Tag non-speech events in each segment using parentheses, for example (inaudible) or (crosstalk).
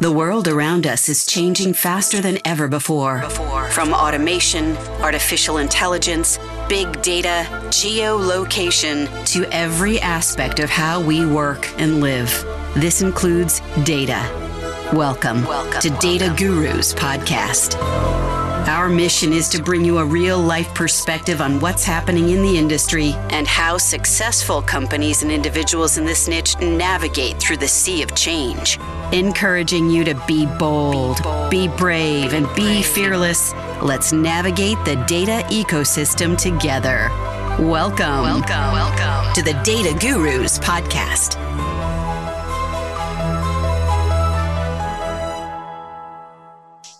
The world around us is changing faster than ever before. From automation, artificial intelligence, big data, geolocation, to every aspect of how we work and live. This includes data. Welcome, Welcome. to Data Gurus Podcast. Our mission is to bring you a real life perspective on what's happening in the industry and how successful companies and individuals in this niche navigate through the sea of change encouraging you to be bold, be, bold, be brave, and be fearless. Let's navigate the data ecosystem together. Welcome, welcome, welcome to the Data Gurus podcast.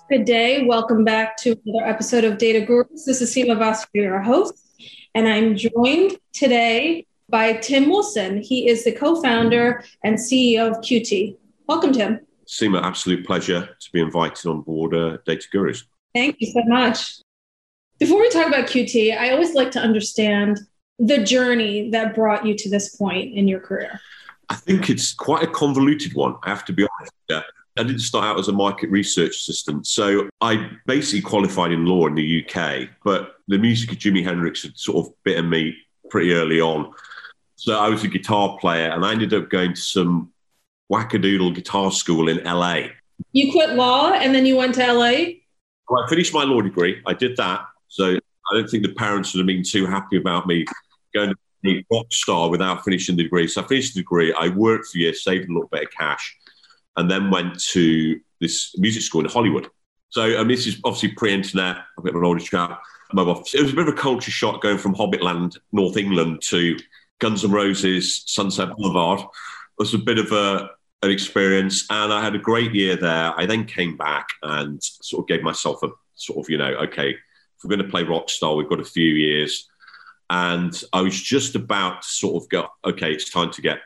Good day. Welcome back to another episode of Data Gurus. This is Seema Vasu, your host, and I'm joined today by Tim Wilson. He is the co-founder and CEO of Qt. Welcome, Tim. Seema, absolute pleasure to be invited on board uh, Data Gurus. Thank you so much. Before we talk about Qt, I always like to understand the journey that brought you to this point in your career. I think it's quite a convoluted one, I have to be honest. I didn't start out as a market research assistant. So I basically qualified in law in the UK, but the music of Jimi Hendrix had sort of bitten me pretty early on. So I was a guitar player and I ended up going to some wackadoodle guitar school in LA. You quit law and then you went to LA? Well, I finished my law degree. I did that. So I don't think the parents would have been too happy about me going to be a rock star without finishing the degree. So I finished the degree. I worked for a year, saved a little bit of cash, and then went to this music school in Hollywood. So I mean, this is obviously pre-internet, a bit of an older chap. It was a bit of a culture shock going from Hobbitland, North England, to Guns N' Roses, Sunset Boulevard. It was a bit of a an experience, and I had a great year there. I then came back and sort of gave myself a sort of, you know, okay, if we're going to play rock star, we've got a few years. And I was just about to sort of go, okay, it's time to get,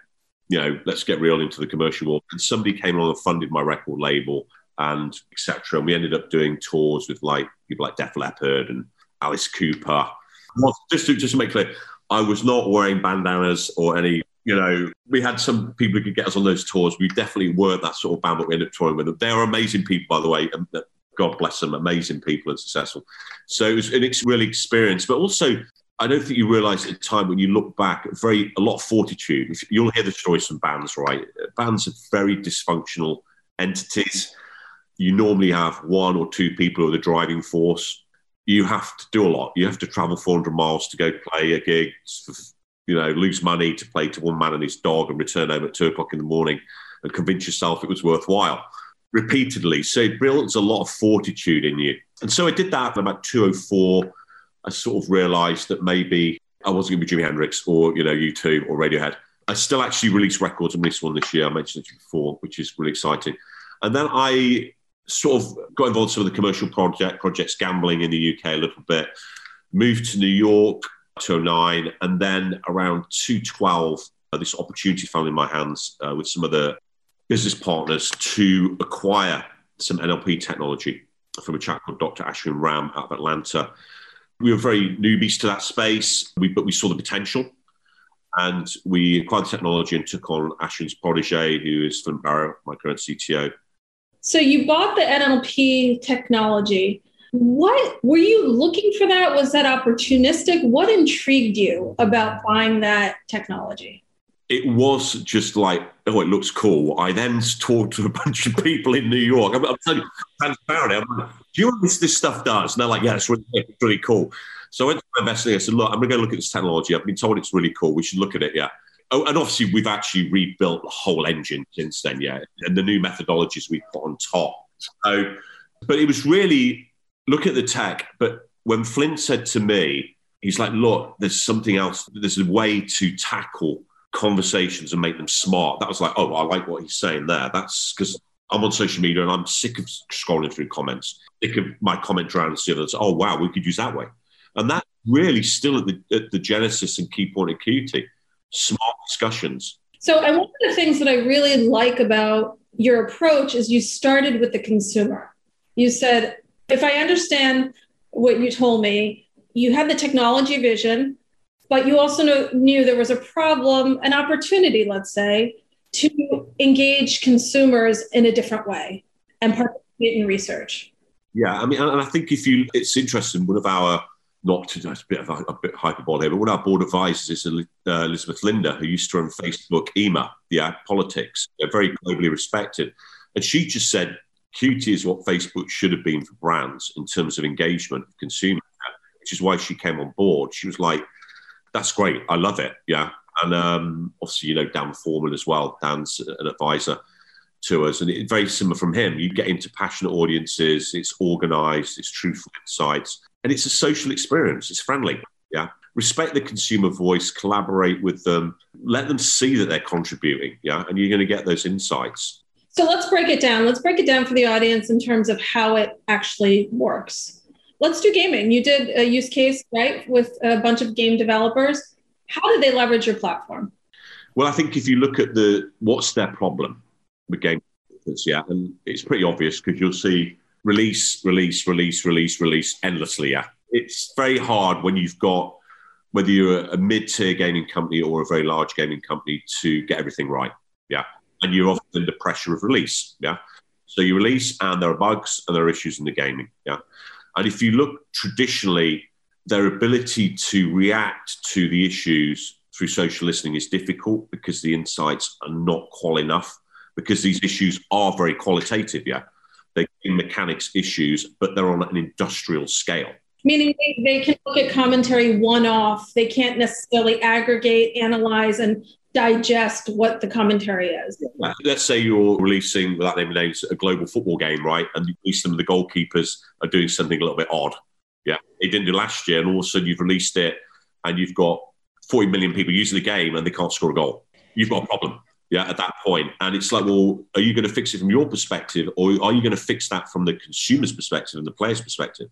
you know, let's get real into the commercial world. And somebody came along and funded my record label and etc. And we ended up doing tours with like people like Def Leppard and Alice Cooper. Just to, just to make clear, I was not wearing bandanas or any you know, we had some people who could get us on those tours. We definitely weren't that sort of band, that we ended up touring with. They are amazing people, by the way. And uh, God bless them, amazing people and successful. So it was an ex- really experience, but also I don't think you realise at the time when you look back, very a lot of fortitude. You'll hear the stories from bands, right? Bands are very dysfunctional entities. You normally have one or two people who are the driving force. You have to do a lot. You have to travel 400 miles to go play a gig you know, lose money to play to one man and his dog and return home at two o'clock in the morning and convince yourself it was worthwhile repeatedly. So it builds a lot of fortitude in you. And so I did that about 204. I sort of realized that maybe I wasn't going to be Jimi Hendrix or, you know, U2 or Radiohead. I still actually released records and released one this year. I mentioned it before, which is really exciting. And then I sort of got involved in some of the commercial project projects, gambling in the UK a little bit, moved to New York, 209. And then around 212, uh, this opportunity fell in my hands uh, with some other business partners to acquire some NLP technology from a chap called Dr. Ashwin Ram out of Atlanta. We were very newbies to that space, we, but we saw the potential. And we acquired the technology and took on Ashwin's protege, who is Flint Barrow, my current CTO. So you bought the NLP technology. What were you looking for that? Was that opportunistic? What intrigued you about buying that technology? It was just like, oh, it looks cool. I then (laughs) talked to a bunch of people in New York. I'm, I'm telling you, transparent. I'm do you know what this, this stuff does? And they're like, yeah, it's really, it's really cool. So I went to my investigator. I said, look, I'm going to go look at this technology. I've been told it's really cool. We should look at it. Yeah. Oh, and obviously, we've actually rebuilt the whole engine since then. Yeah. And the new methodologies we put on top. So, but it was really look at the tech. But when Flint said to me, he's like, look, there's something else. There's a way to tackle conversations and make them smart. That was like, oh, I like what he's saying there. That's because I'm on social media and I'm sick of scrolling through comments, sick of my comment rounds the others. Oh, wow, we could use that way. And that's really still at the, at the genesis and key point of Qt, smart discussions. So, and one of the things that I really like about your approach is you started with the consumer. You said, if I understand what you told me, you had the technology vision, but you also knew there was a problem, an opportunity, let's say, to engage consumers in a different way and participate in research. Yeah, I mean, and I think if you, it's interesting. One of our not to a bit of a, a bit hyperbole but one of our board advisors is uh, Elizabeth Linder, who used to run Facebook EMEA, yeah, politics. They're very globally respected, and she just said Qt is what Facebook should have been for brands in terms of engagement of consumers, which is why she came on board. She was like, "That's great, I love it, yeah." And um, obviously, you know, Dan Foreman as well. Dan's an advisor to us, and it's very similar from him. You get into passionate audiences, it's organised, it's truthful insights, and it's a social experience. It's friendly. Yeah. Respect the consumer voice, collaborate with them, let them see that they're contributing. Yeah. And you're going to get those insights. So let's break it down. Let's break it down for the audience in terms of how it actually works. Let's do gaming. You did a use case, right, with a bunch of game developers. How do they leverage your platform? Well, I think if you look at the what's their problem with game developers, yeah, and it's pretty obvious because you'll see release, release, release, release, release endlessly. Yeah, it's very hard when you've got whether you're a mid-tier gaming company or a very large gaming company to get everything right. Yeah, and you're often under pressure of release. Yeah, so you release and there are bugs and there are issues in the gaming. Yeah, and if you look traditionally, their ability to react to the issues through social listening is difficult because the insights are not qual enough because these issues are very qualitative. Yeah, they're mechanics issues, but they're on an industrial scale. Meaning they, they can look at commentary one off. They can't necessarily aggregate, analyze, and digest what the commentary is. Let's say you're releasing, without naming names, a global football game, right? And you release them, the goalkeepers are doing something a little bit odd. Yeah. They didn't do last year, and all of a sudden you've released it and you've got 40 million people using the game and they can't score a goal. You've got a problem yeah, at that point. And it's like, well, are you going to fix it from your perspective, or are you going to fix that from the consumer's perspective and the player's perspective?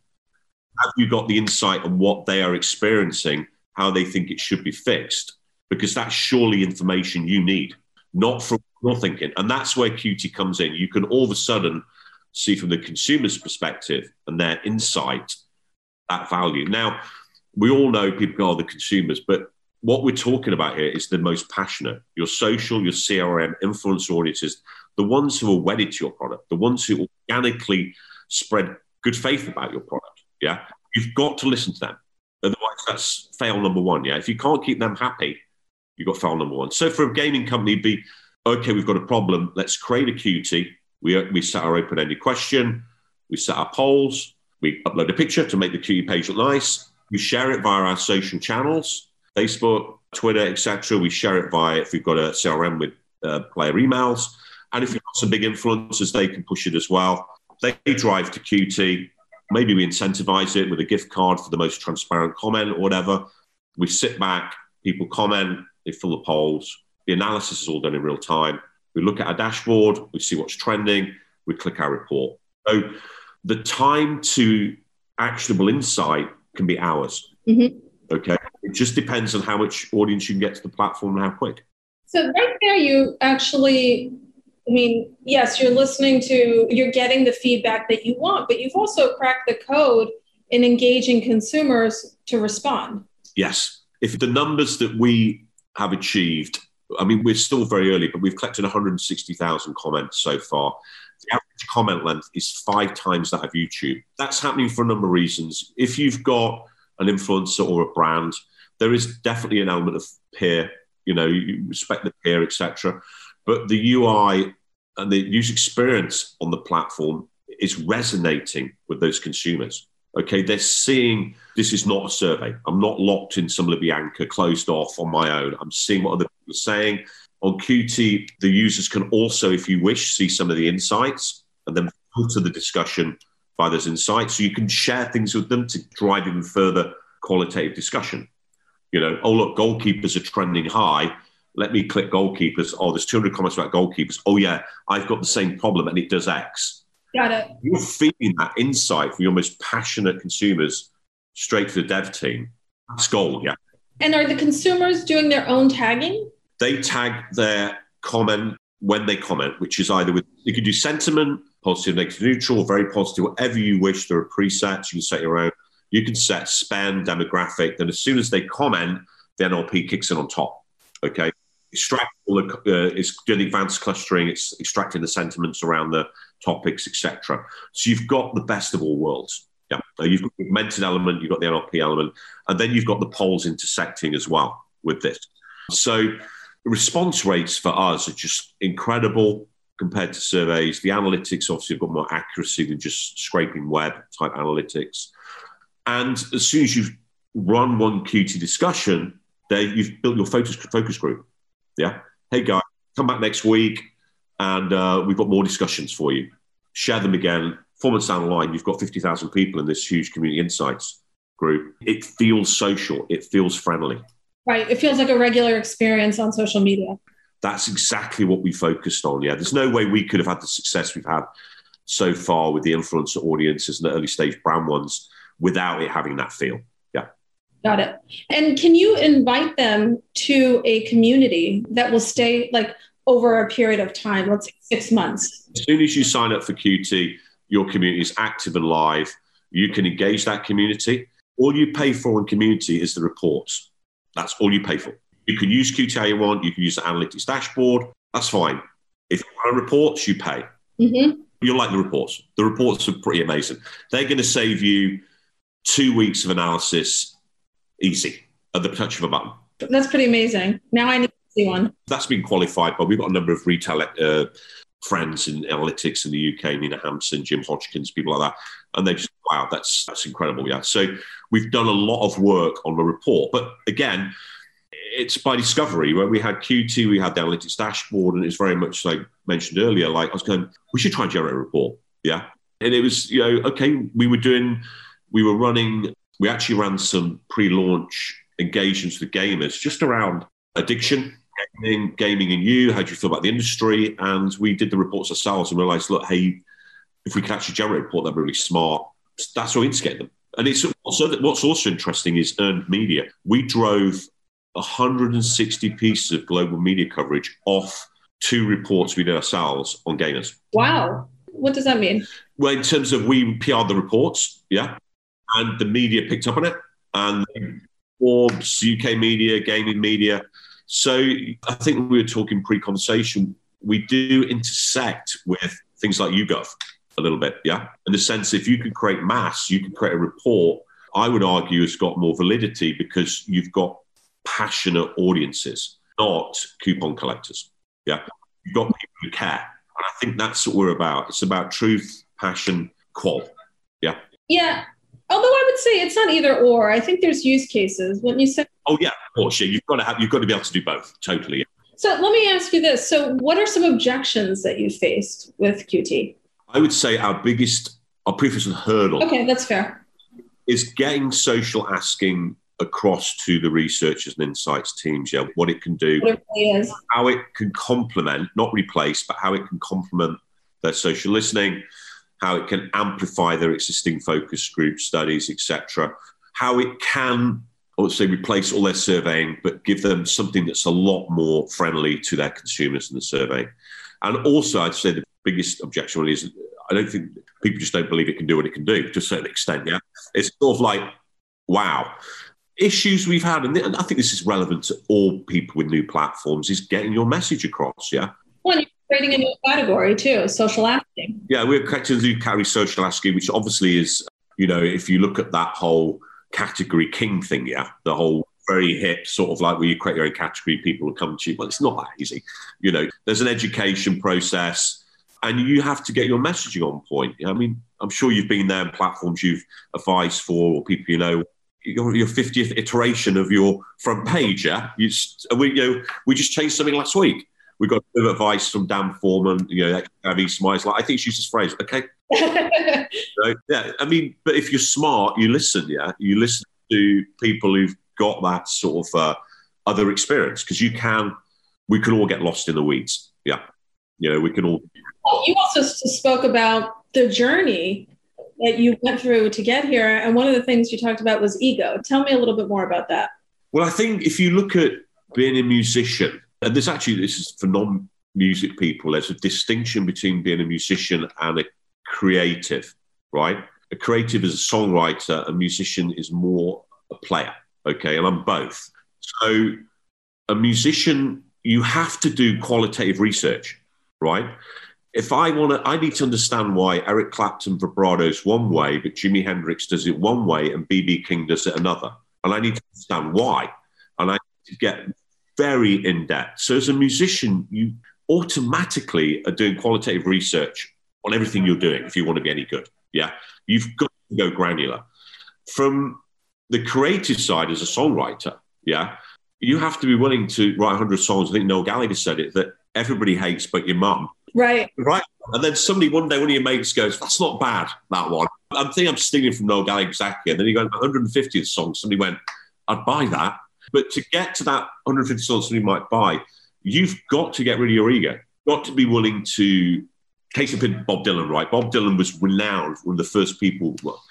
Have you got the insight on what they are experiencing, how they think it should be fixed? Because that's surely information you need, not from your thinking. And that's where Qt comes in. You can all of a sudden see from the consumer's perspective and their insight that value. Now, we all know people are oh, the consumers, but what we're talking about here is the most passionate your social, your CRM, influencer audiences, the ones who are wedded to your product, the ones who organically spread good faith about your product. Yeah. You've got to listen to them. Otherwise, that's fail number one. Yeah. If you can't keep them happy, you've got fail number one. So for a gaming company, be okay, we've got a problem. Let's create a Qt. We, we set our open ended question. We set our polls. We upload a picture to make the Qt page look nice. We share it via our social channels Facebook, Twitter, etc. We share it via if we've got a CRM with uh, player emails, and if you've got some big influencers, they can push it as well. They drive to Qt. Maybe we incentivize it with a gift card for the most transparent comment or whatever. We sit back, people comment, they fill the polls. The analysis is all done in real time. We look at our dashboard, we see what's trending, we click our report. So the time to actionable insight can be hours. Mm-hmm. Okay. It just depends on how much audience you can get to the platform and how quick. So right there, you actually, I mean, yes, you're listening to, you're getting the feedback that you want, but you've also cracked the code in engaging consumers to respond. Yes. If the numbers that we have achieved, I mean, we're still very early, but we've collected 160,000 comments so far. The comment length is five times that of YouTube. That's happening for a number of reasons. If you've got an influencer or a brand, there is definitely an element of peer. You know, you respect the peer, etc. But the UI and the user experience on the platform is resonating with those consumers. Okay, they're seeing this is not a survey. I'm not locked in some Lubyanka closed off on my own. I'm seeing what other people are saying. On Qt, the users can also, if you wish, see some of the insights and then filter the discussion by those insights. So you can share things with them to drive even further qualitative discussion. You know, oh, look, goalkeepers are trending high. Let me click goalkeepers. Oh, there's 200 comments about goalkeepers. Oh, yeah, I've got the same problem and it does X. Got it. You're feeding that insight from your most passionate consumers straight to the dev team. That's gold, yeah. And are the consumers doing their own tagging? They tag their comment when they comment, which is either with, you can do sentiment, positive, negative, neutral, very positive, whatever you wish. There are presets. You can set your own. You can set spam demographic. Then as soon as they comment, the NLP kicks in on top. Okay. extract all the, uh, it's doing advanced clustering, it's extracting the sentiments around the topics, etc. So you've got the best of all worlds. Yeah, you've got the augmented element, you've got the NLP element, and then you've got the polls intersecting as well with this. So the response rates for us are just incredible compared to surveys. The analytics obviously have got more accuracy than just scraping web type analytics. And as soon as you've run one QT discussion, there you've built your focus focus group. Yeah. Hey guys, come back next week, and uh, we've got more discussions for you. Share them again. Four months down the line, you've got fifty thousand people in this huge community insights group. It feels social. It feels friendly. Right. It feels like a regular experience on social media. That's exactly what we focused on. Yeah. There's no way we could have had the success we've had so far with the influencer audiences and the early stage brand ones without it having that feel. Yeah. Got it. And can you invite them to a community that will stay like over a period of time, let's say six months? As soon as you sign up for QT, your community is active and live. You can engage that community. All you pay for in community is the reports. That's all you pay for. You can use QT you want. You can use the analytics dashboard. That's fine. If you want reports, you pay. Mm-hmm. You'll like the reports. The reports are pretty amazing. They're going to save you two weeks of analysis easy at the touch of a button. That's pretty amazing. Now I need to see one. That's been qualified by, we've got a number of retail uh, friends in analytics in the UK, Nina Hampson, Jim Hodgkins, people like that. And they just, wow, that's, that's incredible. Yeah. So we've done a lot of work on the report. But again, it's by discovery where we had QT, we had the analytics dashboard, and it's very much like mentioned earlier, like I was going, we should try and generate a report. Yeah. And it was, you know, okay, we were doing we were running, we actually ran some pre launch engagements with gamers just around addiction, gaming, gaming and you. How do you feel about the industry? And we did the reports ourselves and realized, look, hey, if we could actually generate a report, that'd be really smart. That's how we instigate them. And it's also what's also interesting is earned media. We drove 160 pieces of global media coverage off two reports we did ourselves on gamers. Wow. What does that mean? Well, in terms of we PR the reports, yeah and the media picked up on it, and Forbes, UK media, gaming media. So I think we were talking pre-conversation. We do intersect with things like YouGov a little bit, yeah. In the sense, if you can create mass, you can create a report. I would argue has got more validity because you've got passionate audiences, not coupon collectors. Yeah, you've got people who care, and I think that's what we're about. It's about truth, passion, qual. Yeah. Yeah, Although I would say it's not either or. I think there's use cases. When you say, "Oh yeah, of course, yeah," you've got to have, you've got to be able to do both. Totally. So let me ask you this: So, what are some objections that you faced with QT? I would say our biggest, our previous hurdle. Okay, that's fair. Is getting social asking across to the researchers and insights teams. Yeah, what it can do, it really how it can complement, not replace, but how it can complement their social listening how it can amplify their existing focus group studies, etc. How it can, I would say, replace all their surveying, but give them something that's a lot more friendly to their consumers in the survey. And also, I'd say the biggest objection really is I don't think people just don't believe it can do what it can do to a certain extent. Yeah, it's sort of like, wow. Issues we've had, and I think this is relevant to all people with new platforms, is getting your message across. Yeah. Well, creating a new category too, social asking. Yeah, we're creating a new category, social asking, which obviously is, you know, if you look at that whole category king thing, yeah, the whole very hip sort of like where you create your own category, people will come to you. Well, it's not that easy. You know, there's an education process and you have to get your messaging on point. I mean, I'm sure you've been there in platforms you've advised for or people you know your, your 50th iteration of your front page. Yeah, you, we, you know, we just changed something last week we got a bit of advice from Dan Foreman, you know, Smiles. Like, I think she used this phrase, okay? (laughs) so, yeah, I mean, but if you're smart, you listen, yeah? You listen to people who've got that sort of uh, other experience because you can, we can all get lost in the weeds. Yeah. You know, we can all. You also spoke about the journey that you went through to get here. And one of the things you talked about was ego. Tell me a little bit more about that. Well, I think if you look at being a musician, and there's actually, this is for non music people, there's a distinction between being a musician and a creative, right? A creative is a songwriter, a musician is more a player, okay? And I'm both. So a musician you have to do qualitative research, right? If I want to, I need to understand why Eric Clapton vibratos one way, but Jimi Hendrix does it one way and BB King does it another. And I need to understand why. And I need to get very in depth. So as a musician, you automatically are doing qualitative research on everything you're doing if you want to be any good. Yeah. You've got to go granular. From the creative side as a songwriter, yeah, you have to be willing to write 100 songs. I think Noel Gallagher said it that everybody hates but your mum. Right. Right. And then somebody one day, one of your mates goes, That's not bad, that one. I'm thinking I'm stealing from Noel Gallagher exactly. And then he go, 150th song. Somebody went, I'd buy that. But to get to that 150 songs somebody might buy, you've got to get rid of your ego. Got to be willing to case of Bob Dylan, right? Bob Dylan was renowned, one of the first people, well,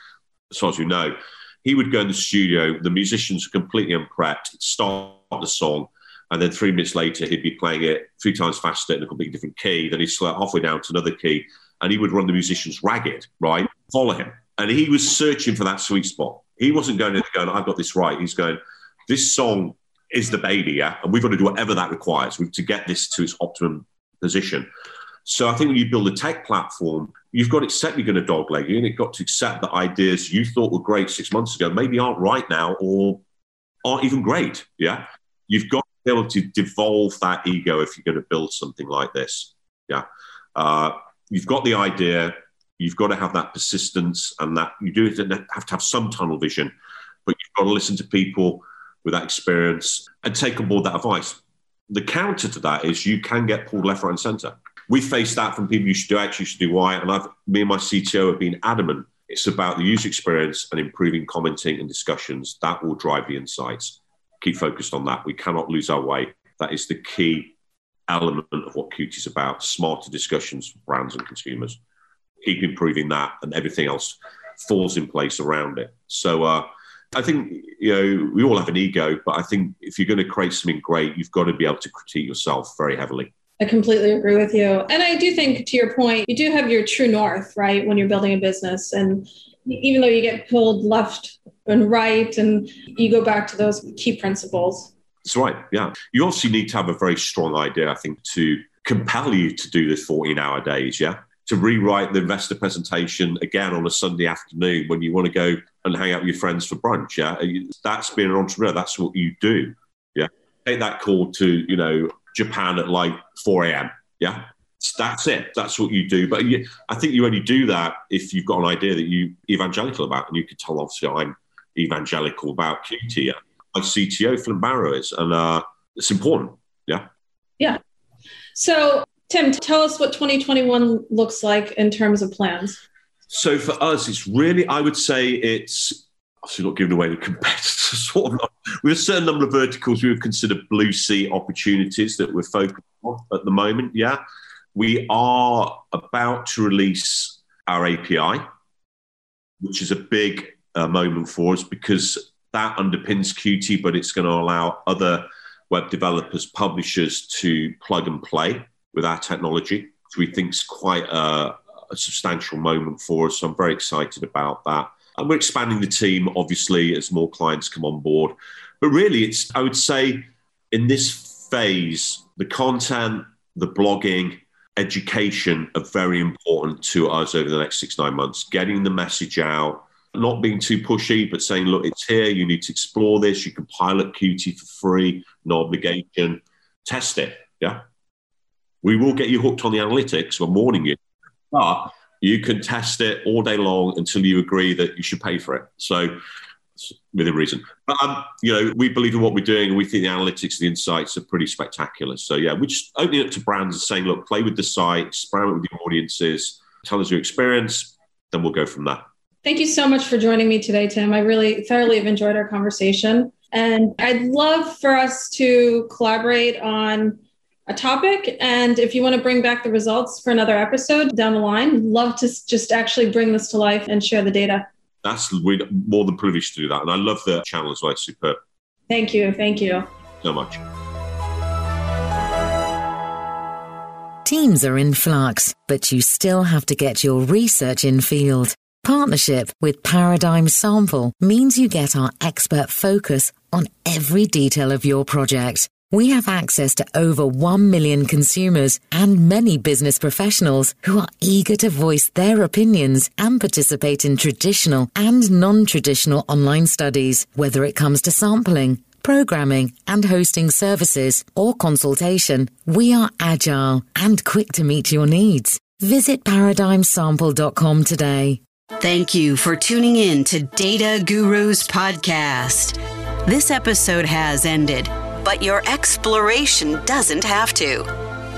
as far as you know, he would go in the studio, the musicians were completely unprepped, start the song, and then three minutes later he'd be playing it three times faster in a completely different key. Then he'd slow halfway down to another key, and he would run the musicians ragged, right? Follow him. And he was searching for that sweet spot. He wasn't going to go, I've got this right. He's going, this song is the baby, yeah? And we've got to do whatever that requires to get this to its optimum position. So I think when you build a tech platform, you've got to accept you're going to dogleg you, and you've got to accept that ideas you thought were great six months ago maybe aren't right now or aren't even great. Yeah, you've got be able to devolve that ego if you're going to build something like this. Yeah, uh, you've got the idea, you've got to have that persistence, and that you do have to have some tunnel vision, but you've got to listen to people with that experience and take on board that advice. The counter to that is you can get pulled left, right, and centre we faced that from people you should do X, you should do Y. And I've, me and my CTO have been adamant. It's about the user experience and improving commenting and discussions. That will drive the insights. Keep focused on that. We cannot lose our way. That is the key element of what Qt is about smarter discussions for brands and consumers. Keep improving that, and everything else falls in place around it. So, uh, I think you know we all have an ego, but I think if you're going to create something great, you've got to be able to critique yourself very heavily. I completely agree with you. And I do think, to your point, you do have your true north, right, when you're building a business. And even though you get pulled left and right, and you go back to those key principles. That's right. Yeah. You obviously need to have a very strong idea, I think, to compel you to do this 14 hour days. Yeah. To rewrite the investor presentation again on a Sunday afternoon when you want to go and hang out with your friends for brunch. Yeah. That's being an entrepreneur. That's what you do. Yeah. Take that call to, you know, Japan at like 4 a.m. Yeah. That's it. That's what you do. But you, I think you only do that if you've got an idea that you evangelical about, and you could tell obviously I'm evangelical about Qt. My CTO Flint Barrow is, and uh, it's important. Yeah. Yeah. So Tim, tell us what 2021 looks like in terms of plans. So for us, it's really I would say it's obviously not giving away any (laughs) competitors. Sort of, with a certain number of verticals, we would consider blue sea opportunities that we're focused on at the moment. Yeah, we are about to release our API, which is a big uh, moment for us because that underpins Qt, but it's going to allow other web developers, publishers to plug and play with our technology, which we think is quite a, a substantial moment for us. So I'm very excited about that. And we're expanding the team, obviously, as more clients come on board. But really, it's, I would say, in this phase, the content, the blogging, education are very important to us over the next six, nine months. Getting the message out, not being too pushy, but saying, look, it's here. You need to explore this. You can pilot Qt for free, no obligation. Test it. Yeah. We will get you hooked on the analytics. We're warning you. But you can test it all day long until you agree that you should pay for it. So, within reason. But um, you know, we believe in what we're doing, and we think the analytics, and the insights are pretty spectacular. So yeah, we're just opening it to brands and saying, look, play with the site, experiment with your audiences, tell us your experience, then we'll go from there. Thank you so much for joining me today, Tim. I really thoroughly have enjoyed our conversation. And I'd love for us to collaborate on a topic. And if you want to bring back the results for another episode down the line, love to just actually bring this to life and share the data. That's we're more than privileged to do that. And I love the channel as well. It's superb. Thank you. Thank you so much. Teams are in flux, but you still have to get your research in field. Partnership with Paradigm Sample means you get our expert focus on every detail of your project We have access to over 1 million consumers and many business professionals who are eager to voice their opinions and participate in traditional and non-traditional online studies, whether it comes to sampling, programming and hosting services or consultation. We are agile and quick to meet your needs. Visit paradigmsample.com today. Thank you for tuning in to Data Gurus Podcast. This episode has ended, but your exploration doesn't have to.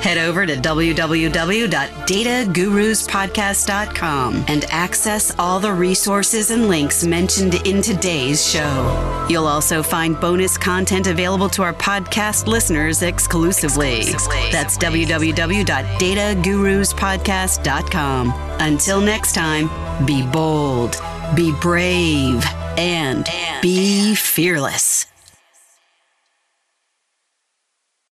Head over to www.dataguruspodcast.com and access all the resources and links mentioned in today's show. You'll also find bonus content available to our podcast listeners exclusively. That's www.dataguruspodcast.com. Until next time, be bold, be brave, and be fearless.